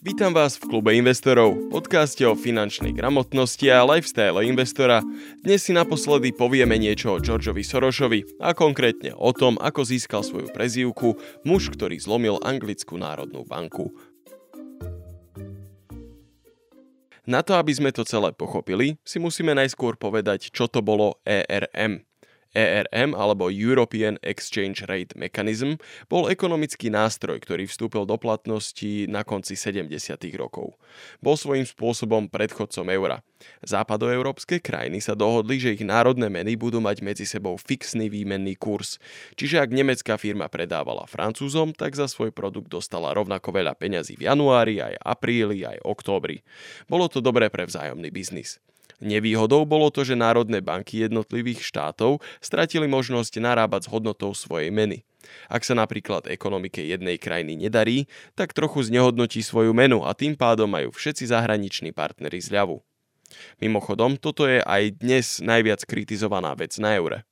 Vítam vás v klube investorov, podcaste o finančnej gramotnosti a lifestyle investora. Dnes si naposledy povieme niečo o Georgeovi Sorosovi a konkrétne o tom, ako získal svoju prezývku muž, ktorý zlomil anglickú národnú banku. Na to, aby sme to celé pochopili, si musíme najskôr povedať, čo to bolo ERM – ERM alebo European Exchange Rate Mechanism bol ekonomický nástroj, ktorý vstúpil do platnosti na konci 70. rokov. Bol svojím spôsobom predchodcom eura. Západoeurópske krajiny sa dohodli, že ich národné meny budú mať medzi sebou fixný výmenný kurz. Čiže ak nemecká firma predávala Francúzom, tak za svoj produkt dostala rovnako veľa peňazí v januári, aj apríli, aj októbri. Bolo to dobré pre vzájomný biznis. Nevýhodou bolo to, že národné banky jednotlivých štátov stratili možnosť narábať s hodnotou svojej meny. Ak sa napríklad ekonomike jednej krajiny nedarí, tak trochu znehodnotí svoju menu a tým pádom majú všetci zahraniční partnery zľavu. Mimochodom, toto je aj dnes najviac kritizovaná vec na eure.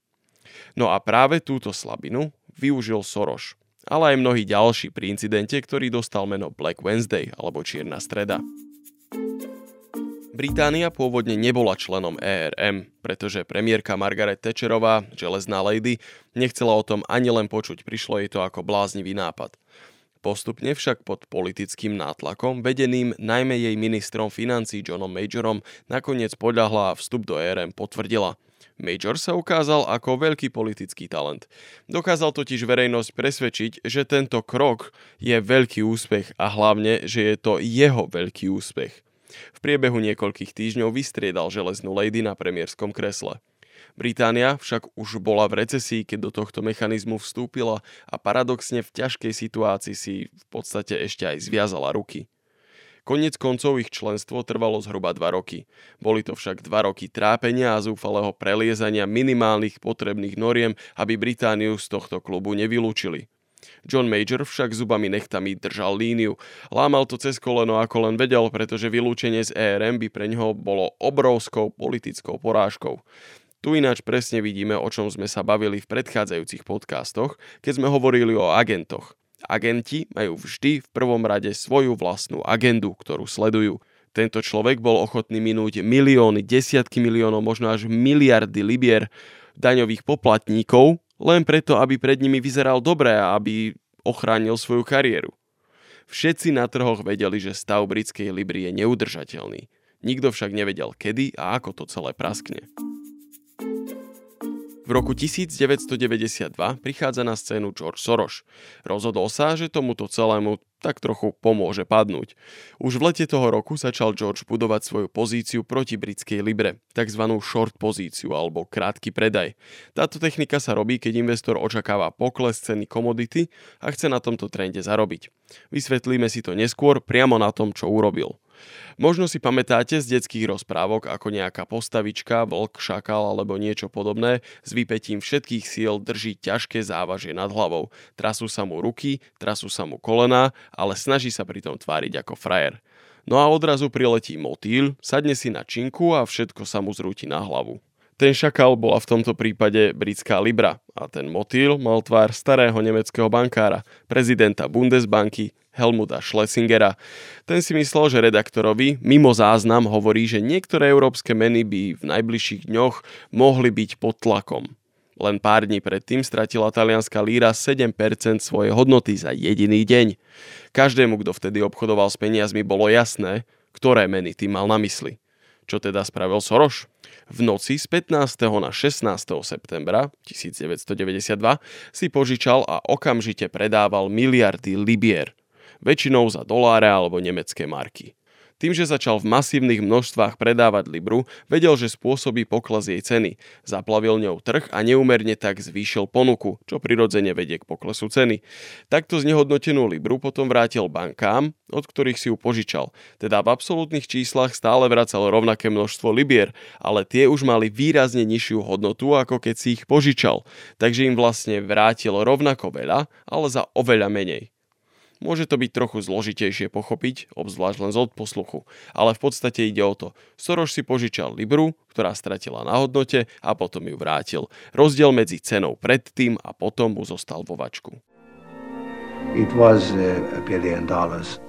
No a práve túto slabinu využil Soros, ale aj mnohí ďalší pri incidente, ktorý dostal meno Black Wednesday alebo Čierna streda. Británia pôvodne nebola členom ERM, pretože premiérka Margaret Thatcherová, železná lady, nechcela o tom ani len počuť, prišlo jej to ako bláznivý nápad. Postupne však pod politickým nátlakom, vedeným najmä jej ministrom financí Johnom Majorom, nakoniec podľahla a vstup do ERM potvrdila. Major sa ukázal ako veľký politický talent. Dokázal totiž verejnosť presvedčiť, že tento krok je veľký úspech a hlavne, že je to jeho veľký úspech. V priebehu niekoľkých týždňov vystriedal železnú lady na premiérskom kresle. Británia však už bola v recesii, keď do tohto mechanizmu vstúpila a paradoxne v ťažkej situácii si v podstate ešte aj zviazala ruky. Konec koncov ich členstvo trvalo zhruba 2 roky. Boli to však 2 roky trápenia a zúfalého preliezania minimálnych potrebných noriem, aby Britániu z tohto klubu nevylúčili. John Major však zubami nechtami držal líniu. Lámal to cez koleno ako len vedel, pretože vylúčenie z ERM by pre ňoho bolo obrovskou politickou porážkou. Tu ináč presne vidíme, o čom sme sa bavili v predchádzajúcich podcastoch, keď sme hovorili o agentoch. Agenti majú vždy v prvom rade svoju vlastnú agendu, ktorú sledujú. Tento človek bol ochotný minúť milióny, desiatky miliónov, možno až miliardy libier daňových poplatníkov len preto, aby pred nimi vyzeral dobre a aby ochránil svoju kariéru. Všetci na trhoch vedeli, že stav britskej Libry je neudržateľný. Nikto však nevedel kedy a ako to celé praskne. V roku 1992 prichádza na scénu George Soros. Rozhodol sa, že tomuto celému tak trochu pomôže padnúť. Už v lete toho roku začal George budovať svoju pozíciu proti britskej libre, tzv. short pozíciu alebo krátky predaj. Táto technika sa robí, keď investor očakáva pokles ceny komodity a chce na tomto trende zarobiť. Vysvetlíme si to neskôr priamo na tom, čo urobil. Možno si pamätáte z detských rozprávok, ako nejaká postavička, vlk, šakal alebo niečo podobné s vypetím všetkých síl drží ťažké závažie nad hlavou. Trasú sa mu ruky, trasú sa mu kolena, ale snaží sa pritom tváriť ako frajer. No a odrazu priletí motýl, sadne si na činku a všetko sa mu zrúti na hlavu. Ten šakal bola v tomto prípade britská Libra a ten motýl mal tvár starého nemeckého bankára, prezidenta Bundesbanky Helmuta Schlesingera. Ten si myslel, že redaktorovi mimo záznam hovorí, že niektoré európske meny by v najbližších dňoch mohli byť pod tlakom. Len pár dní predtým stratila talianská líra 7% svojej hodnoty za jediný deň. Každému, kto vtedy obchodoval s peniazmi, bolo jasné, ktoré meny tým mal na mysli. Čo teda spravil Soros? V noci z 15. na 16. septembra 1992 si požičal a okamžite predával miliardy libier, väčšinou za doláre alebo nemecké marky. Tým, že začal v masívnych množstvách predávať Libru, vedel, že spôsobí pokles jej ceny. Zaplavil ňou trh a neumerne tak zvýšil ponuku, čo prirodzene vedie k poklesu ceny. Takto znehodnotenú Libru potom vrátil bankám, od ktorých si ju požičal. Teda v absolútnych číslach stále vracal rovnaké množstvo Libier, ale tie už mali výrazne nižšiu hodnotu, ako keď si ich požičal. Takže im vlastne vrátil rovnako veľa, ale za oveľa menej. Môže to byť trochu zložitejšie pochopiť, obzvlášť len z odposluchu, ale v podstate ide o to. Soros si požičal Libru, ktorá stratila na hodnote a potom ju vrátil. Rozdiel medzi cenou predtým a potom mu zostal vo vačku. It was a billion dollars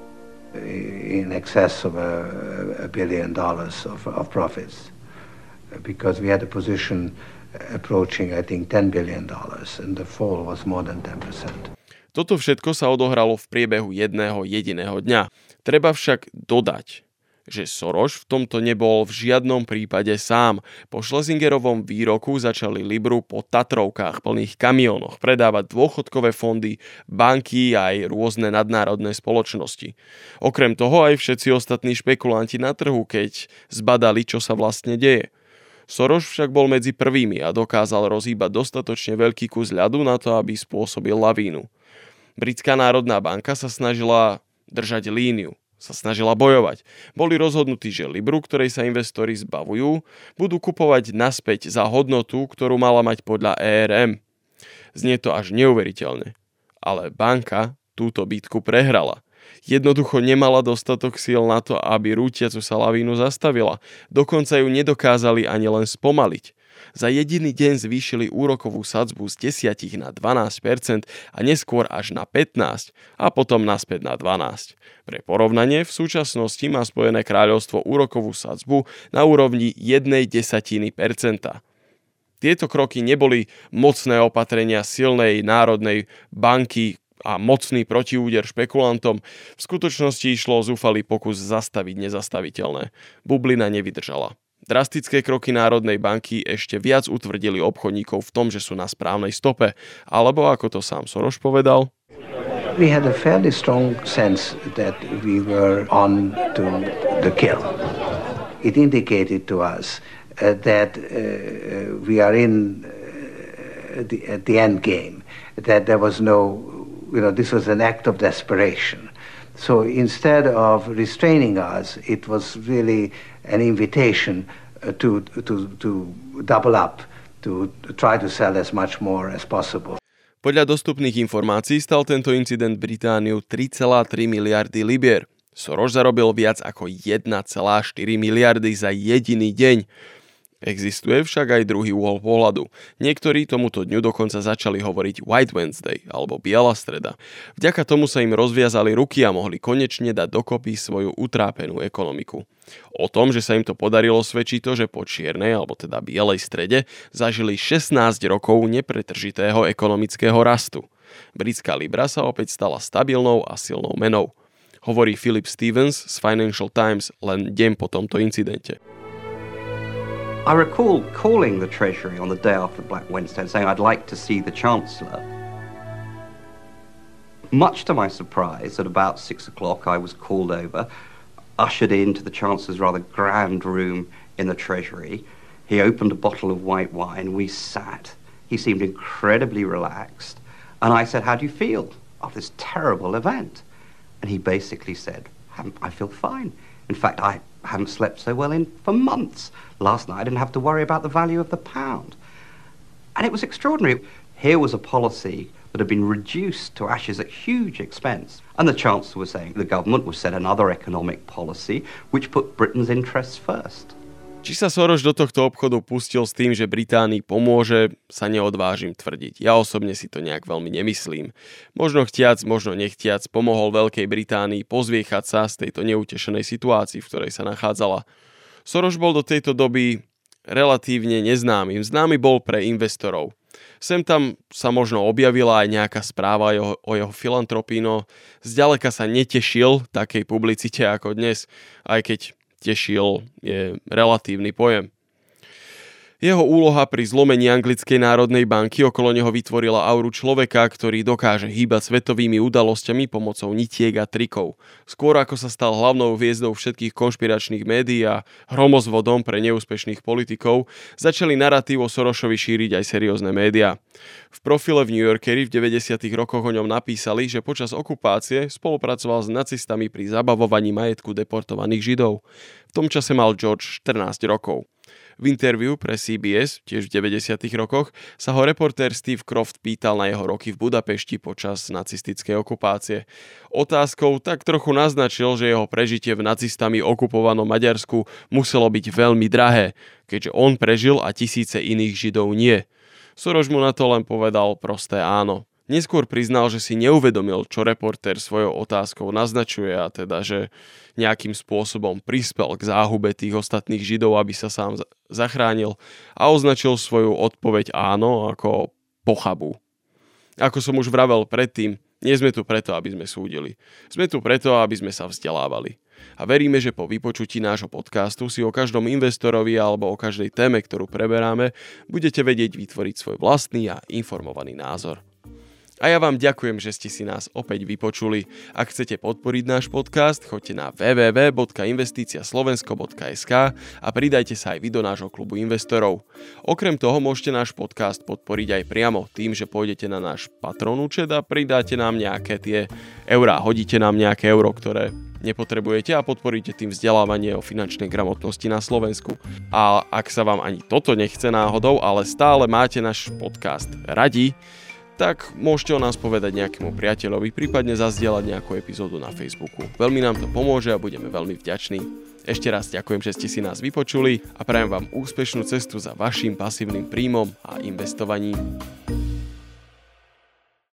in excess of a, a billion dollars of, of profits because we had a position approaching, I think, 10 billion dollars and the fall was more than 10%. Toto všetko sa odohralo v priebehu jedného jediného dňa. Treba však dodať, že Soros v tomto nebol v žiadnom prípade sám. Po Schlesingerovom výroku začali Libru po Tatrovkách plných kamionoch predávať dôchodkové fondy, banky a aj rôzne nadnárodné spoločnosti. Okrem toho aj všetci ostatní špekulanti na trhu, keď zbadali, čo sa vlastne deje. Soros však bol medzi prvými a dokázal rozhýbať dostatočne veľký kus ľadu na to, aby spôsobil lavínu. Britská národná banka sa snažila držať líniu sa snažila bojovať. Boli rozhodnutí, že Libru, ktorej sa investori zbavujú, budú kupovať naspäť za hodnotu, ktorú mala mať podľa ERM. Znie to až neuveriteľne. Ale banka túto bitku prehrala. Jednoducho nemala dostatok síl na to, aby rútiacu sa lavínu zastavila. Dokonca ju nedokázali ani len spomaliť za jediný deň zvýšili úrokovú sadzbu z 10 na 12% a neskôr až na 15 a potom naspäť na 12. Pre porovnanie, v súčasnosti má Spojené kráľovstvo úrokovú sadzbu na úrovni 1 desatiny percenta. Tieto kroky neboli mocné opatrenia silnej národnej banky, a mocný protiúder špekulantom, v skutočnosti išlo zúfalý pokus zastaviť nezastaviteľné. Bublina nevydržala. Drastické kroky Národnej banky ešte viac utvrdili obchodníkov v tom, že sú na správnej stope, alebo ako to sám Soros povedal, We had a fairly strong sense that we were on to the kill. It indicated to us uh, that uh, we are in uh, the, at the end game, that there was no, you know, this was an act of desperation. So instead of restraining us, it was really an invitation uh, to, to, to double up, to try to sell as much more as possible. Podľa dostupných informácií stal tento incident Britániu 3,3 miliardy libier. Soros zarobil viac ako 1,4 miliardy za jediný deň. Existuje však aj druhý úhol pohľadu. Niektorí tomuto dňu dokonca začali hovoriť White Wednesday alebo Biela streda. Vďaka tomu sa im rozviazali ruky a mohli konečne dať dokopy svoju utrápenú ekonomiku. O tom, že sa im to podarilo svedčí to, že po čiernej alebo teda bielej strede zažili 16 rokov nepretržitého ekonomického rastu. Britská libra sa opäť stala stabilnou a silnou menou. Hovorí Philip Stevens z Financial Times len deň po tomto incidente. I recall calling the Treasury on the day after Black Wednesday and saying I'd like to see the Chancellor. Much to my surprise, at about six o'clock, I was called over, ushered into the Chancellor's rather grand room in the Treasury. He opened a bottle of white wine. We sat. He seemed incredibly relaxed. And I said, How do you feel after this terrible event? And he basically said, I feel fine. In fact, I haven't slept so well in for months. Last night I didn't have to worry about the value of the pound. And it was extraordinary. Here was a policy that had been reduced to ashes at huge expense. And the Chancellor was saying the government would set another economic policy which put Britain's interests first. Či sa Soros do tohto obchodu pustil s tým, že Británii pomôže, sa neodvážim tvrdiť. Ja osobne si to nejak veľmi nemyslím. Možno chtiac, možno nechtiac pomohol Veľkej Británii pozviechať sa z tejto neutešenej situácii, v ktorej sa nachádzala. Soros bol do tejto doby relatívne neznámym. Známy bol pre investorov. Sem tam sa možno objavila aj nejaká správa o, o jeho filantropii, no zďaleka sa netešil takej publicite ako dnes, aj keď tešil je relatívny pojem. Jeho úloha pri zlomení Anglickej národnej banky okolo neho vytvorila auru človeka, ktorý dokáže hýbať svetovými udalosťami pomocou nitiek a trikov. Skôr ako sa stal hlavnou hviezdou všetkých konšpiračných médií a hromozvodom pre neúspešných politikov, začali narratív o Sorošovi šíriť aj seriózne médiá. V profile v New Yorkeri v 90. rokoch o ňom napísali, že počas okupácie spolupracoval s nacistami pri zabavovaní majetku deportovaných Židov. V tom čase mal George 14 rokov. V interviu pre CBS, tiež v 90. rokoch, sa ho reportér Steve Croft pýtal na jeho roky v Budapešti počas nacistickej okupácie. Otázkou tak trochu naznačil, že jeho prežitie v nacistami okupovanom Maďarsku muselo byť veľmi drahé, keďže on prežil a tisíce iných Židov nie. Soroš mu na to len povedal prosté áno. Neskôr priznal, že si neuvedomil, čo reportér svojou otázkou naznačuje a teda, že nejakým spôsobom prispel k záhube tých ostatných židov, aby sa sám zachránil a označil svoju odpoveď áno ako pochabu. Ako som už vravel predtým, nie sme tu preto, aby sme súdili. Sme tu preto, aby sme sa vzdelávali. A veríme, že po vypočutí nášho podcastu si o každom investorovi alebo o každej téme, ktorú preberáme, budete vedieť vytvoriť svoj vlastný a informovaný názor. A ja vám ďakujem, že ste si nás opäť vypočuli. Ak chcete podporiť náš podcast, choďte na www.investiciaslovensko.sk a pridajte sa aj vy do nášho klubu investorov. Okrem toho môžete náš podcast podporiť aj priamo tým, že pôjdete na náš patron účet a pridáte nám nejaké tie eurá, hodíte nám nejaké euro, ktoré nepotrebujete a podporíte tým vzdelávanie o finančnej gramotnosti na Slovensku. A ak sa vám ani toto nechce náhodou, ale stále máte náš podcast radi, tak môžete o nás povedať nejakému priateľovi, prípadne zazdieľať nejakú epizódu na Facebooku. Veľmi nám to pomôže a budeme veľmi vďační. Ešte raz ďakujem, že ste si nás vypočuli a prajem vám úspešnú cestu za vašim pasívnym príjmom a investovaním.